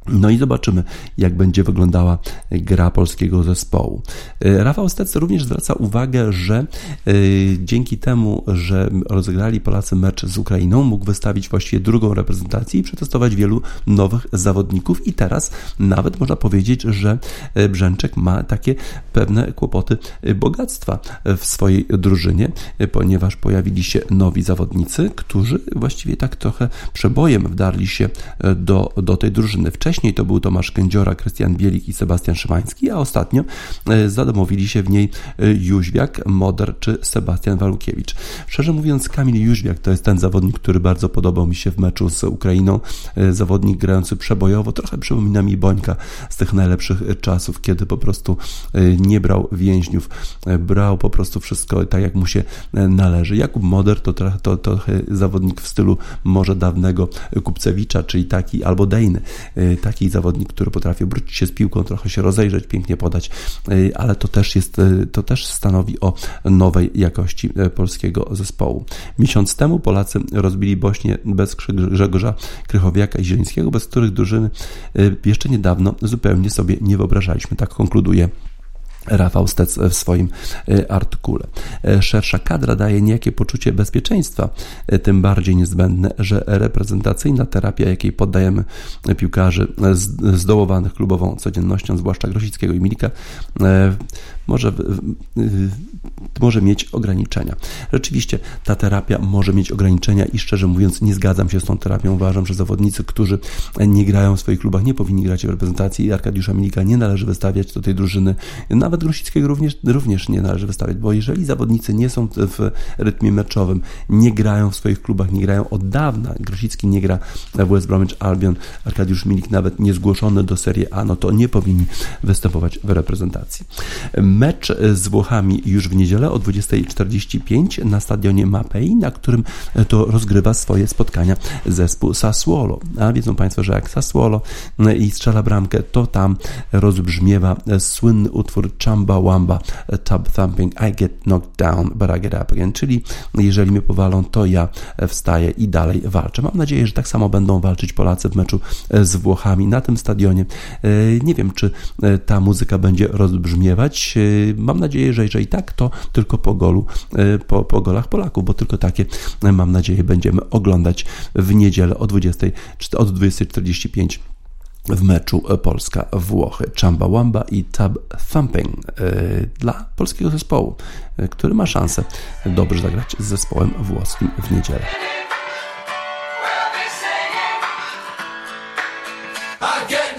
No i zobaczymy, jak będzie wyglądała gra polskiego zespołu. E, Rafał Stec również zwraca uwagę, że e, dzięki temu, że rozegrali Polacy mecz z Ukrainą, mógł wystawić właściwie drugą reprezentację i przetestować wielu nowych zawodników i teraz nawet można powiedzieć, że e, Brzęczek ma takie pewne kłopoty bogactwa w swojej drużynie, ponieważ pojawili się nowi zawodnicy, którzy właściwie tak trochę przebojem wdarli się do, do tej drużyny. Wcześniej Wcześniej to był Tomasz Kędziora, Krystian Bielik i Sebastian Szymański, a ostatnio e, zadomowili się w niej e, Jóźwiak, Moder czy Sebastian Walukiewicz. Szczerze mówiąc, Kamil Jóźwiak to jest ten zawodnik, który bardzo podobał mi się w meczu z Ukrainą. E, zawodnik grający przebojowo, trochę przypomina mi Bońka z tych najlepszych czasów, kiedy po prostu nie brał więźniów, brał po prostu wszystko tak, jak mu się należy. Jakub Moder to trochę, to, zawodnik w stylu może dawnego Kupcewicza, czyli taki albo Dejny taki zawodnik, który potrafi obrócić się z piłką, trochę się rozejrzeć, pięknie podać, ale to też jest, to też stanowi o nowej jakości polskiego zespołu. Miesiąc temu Polacy rozbili Bośnię bez Grzegorza Krychowiaka i Zielińskiego, bez których drużyny jeszcze niedawno zupełnie sobie nie wyobrażaliśmy. Tak konkluduje Rafał Stec w swoim e, artykule. E, szersza kadra daje niejakie poczucie bezpieczeństwa, e, tym bardziej niezbędne, że reprezentacyjna terapia, jakiej poddajemy piłkarzy zdołowanych klubową codziennością, zwłaszcza Grosickiego i Milika, może, może mieć ograniczenia. Rzeczywiście ta terapia może mieć ograniczenia i szczerze mówiąc nie zgadzam się z tą terapią. Uważam, że zawodnicy, którzy nie grają w swoich klubach, nie powinni grać w reprezentacji Arkadiusza Milika nie należy wystawiać do tej drużyny. Nawet Grosickiego również, również nie należy wystawiać, bo jeżeli zawodnicy nie są w rytmie meczowym, nie grają w swoich klubach, nie grają od dawna, Grosicki nie gra w West Bromwich Albion, Arkadiusz Milik nawet nie zgłoszony do Serie A, no to nie powinni występować w reprezentacji. Mecz z Włochami już w niedzielę o 20.45 na stadionie Mapei, na którym to rozgrywa swoje spotkania zespół Sassuolo. A wiedzą Państwo, że jak Sassuolo i strzela bramkę, to tam rozbrzmiewa słynny utwór Chamba Wamba Tub Thumping I get knocked down, but I get up again, czyli jeżeli mnie powalą, to ja wstaję i dalej walczę. Mam nadzieję, że tak samo będą walczyć Polacy w meczu z Włochami na tym stadionie. Nie wiem, czy ta muzyka będzie rozbrzmiewać. Mam nadzieję, że jeżeli tak, to tylko po golu, po, po golach Polaków, bo tylko takie, mam nadzieję, będziemy oglądać w niedzielę o 20, od 20.45 w meczu Polska-Włochy. Chamba Wamba i Tab Thumping dla polskiego zespołu, który ma szansę dobrze zagrać z zespołem włoskim w niedzielę. This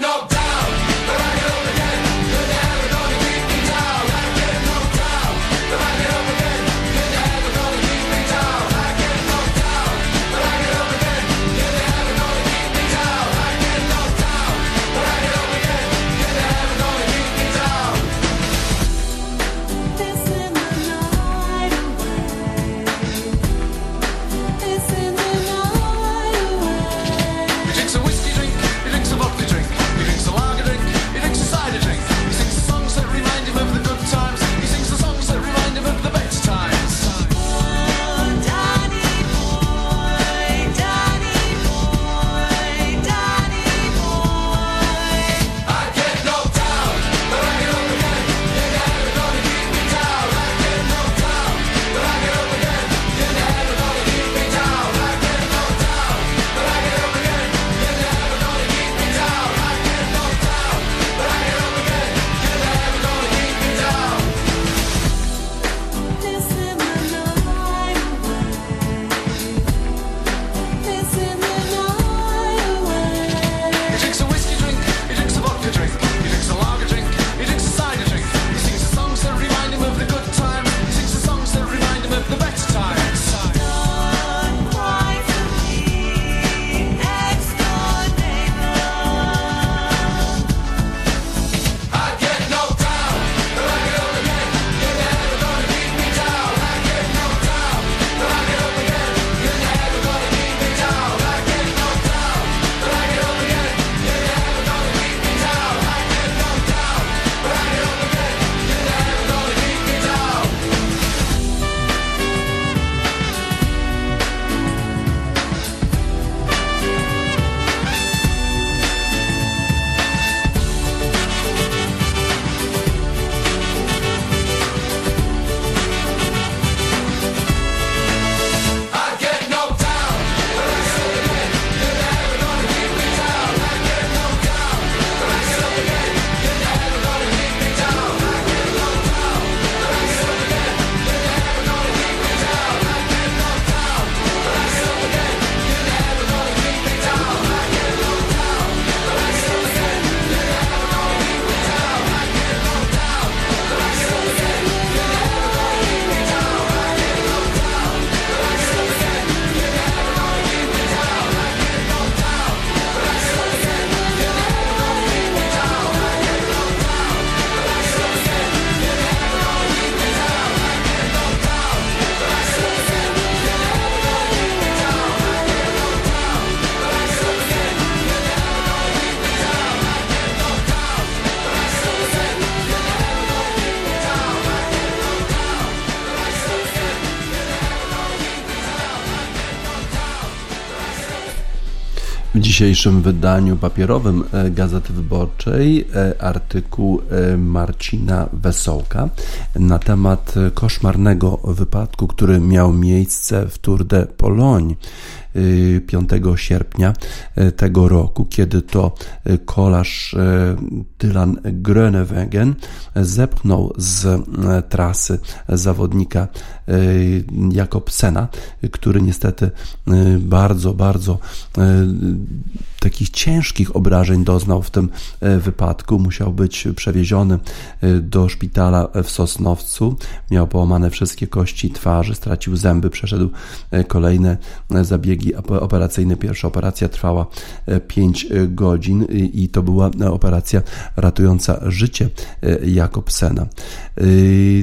dzisiejszym wydaniu papierowym e, Gazety Wyborczej e, artykuł e, Marcina Wesołka na temat koszmarnego wypadku, który miał miejsce w Tour de Pologne 5 sierpnia tego roku, kiedy to kolarz Dylan Grönewegen zepchnął z trasy zawodnika Jakobsena, który niestety bardzo, bardzo takich ciężkich obrażeń doznał w tym e, wypadku. Musiał być przewieziony e, do szpitala w Sosnowcu. Miał połamane wszystkie kości twarzy, stracił zęby, przeszedł e, kolejne zabiegi operacyjne. Pierwsza operacja trwała 5 godzin i to była operacja ratująca życie Jakobsena.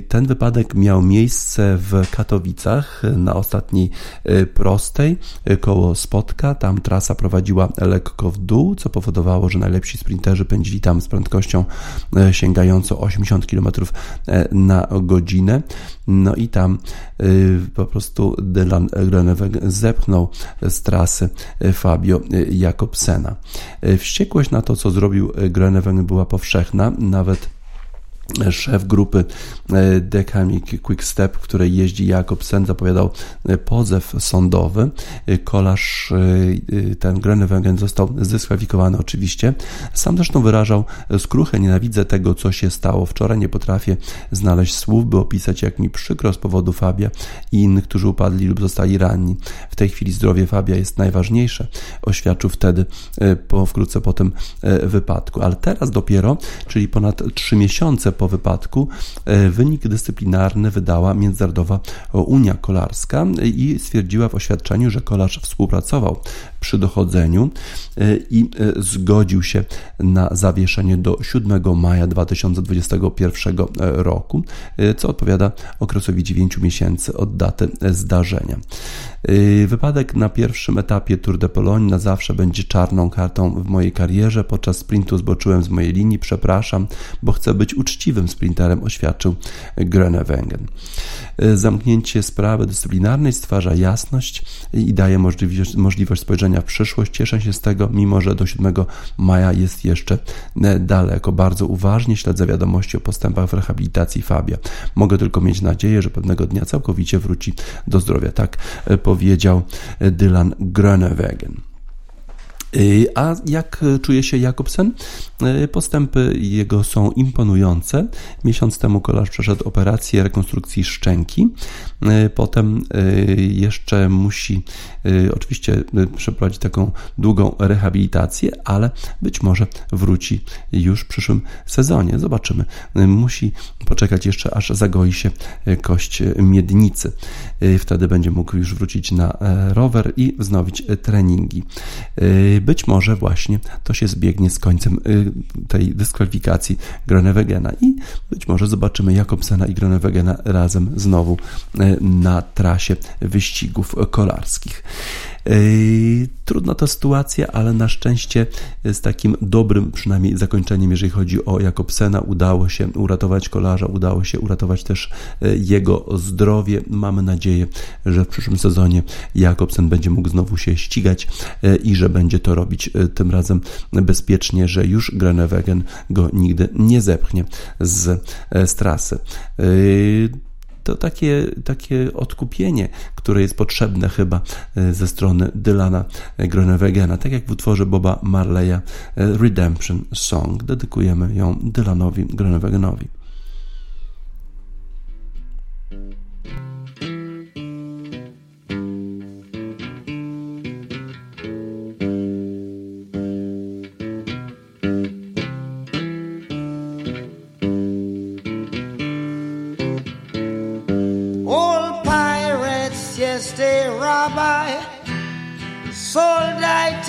Ten wypadek miał miejsce w Katowicach na ostatniej prostej koło Spotka. Tam trasa prowadziła lekko w dół, co powodowało, że najlepsi sprinterzy pędzili tam z prędkością e, sięgającą 80 km e, na godzinę. No i tam e, po prostu Dylan Groeneweg zepchnął z trasy Fabio Jakobsena. Wściekłość na to, co zrobił Groeneweg była powszechna, nawet szef grupy e, Decamic Quick Step, w której jeździ Jakobsen, zapowiadał e, pozew sądowy. E, kolarz ten Groenewegen został zdyskwalifikowany oczywiście. Sam zresztą wyrażał skruchę, nienawidzę tego, co się stało wczoraj. Nie potrafię znaleźć słów, by opisać, jak mi przykro z powodu Fabia i innych, którzy upadli lub zostali ranni. W tej chwili zdrowie Fabia jest najważniejsze. Oświadczył wtedy, po, wkrótce po tym wypadku. Ale teraz dopiero, czyli ponad trzy miesiące po wypadku. E, wynik dyscyplinarny wydała Międzynarodowa Unia Kolarska i stwierdziła w oświadczeniu, że kolarz współpracował przy dochodzeniu e, i e, zgodził się na zawieszenie do 7 maja 2021 roku, co odpowiada okresowi 9 miesięcy od daty zdarzenia. Wypadek na pierwszym etapie Tour de Pologne na zawsze będzie czarną kartą w mojej karierze. Podczas sprintu zboczyłem z mojej linii, przepraszam, bo chcę być uczciwym sprinterem, oświadczył Groenewegen. Zamknięcie sprawy dyscyplinarnej stwarza jasność i daje możliwość, możliwość spojrzenia w przyszłość. Cieszę się z tego, mimo że do 7 maja jest jeszcze daleko. Bardzo uważnie śledzę wiadomości o postępach w rehabilitacji Fabia. Mogę tylko mieć nadzieję, że pewnego dnia całkowicie wróci do zdrowia. Tak powiedział Dylan Groenewegen. Y, a jak czuje się Jakobsen? Y, postępy jego są imponujące. Miesiąc temu kolarz przeszedł operację rekonstrukcji szczęki. Y, potem jeszcze musi oczywiście przeprowadzić taką długą rehabilitację, ale być może wróci już w przyszłym sezonie. Zobaczymy. Musi poczekać jeszcze, aż zagoi się kość miednicy. Wtedy będzie mógł już wrócić na rower i wznowić treningi być może właśnie to się zbiegnie z końcem y, tej dyskwalifikacji Gronewegena i być może zobaczymy Jakobsena i Gronewegena razem znowu y, na trasie wyścigów kolarskich. Yy, trudna to sytuacja, ale na szczęście z takim dobrym przynajmniej zakończeniem, jeżeli chodzi o Jakobsena, udało się uratować kolarza, udało się uratować też yy, jego zdrowie. Mamy nadzieję, że w przyszłym sezonie Jakobsen będzie mógł znowu się ścigać yy, i że będzie to robić tym razem bezpiecznie, że już Grenewegen go nigdy nie zepchnie z, z trasy to takie, takie odkupienie, które jest potrzebne chyba e, ze strony Dylana Gronewegena, tak jak w utworze Boba Marleya e, Redemption Song. Dedykujemy ją Dylanowi Gronewegenowi.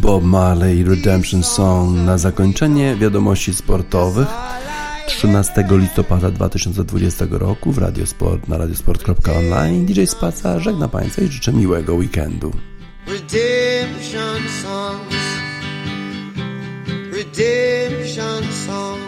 Bob Marley Redemption Song na zakończenie wiadomości sportowych 13 listopada 2020 roku w Radiosport na radiosport.online DJ Spaca żegna Państwa i życzę miłego weekendu. Redemption songs, redemption songs.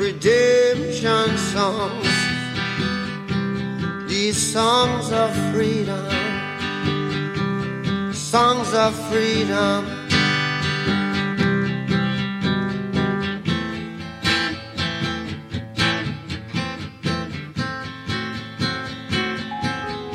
redemption songs. These songs of freedom, songs of freedom.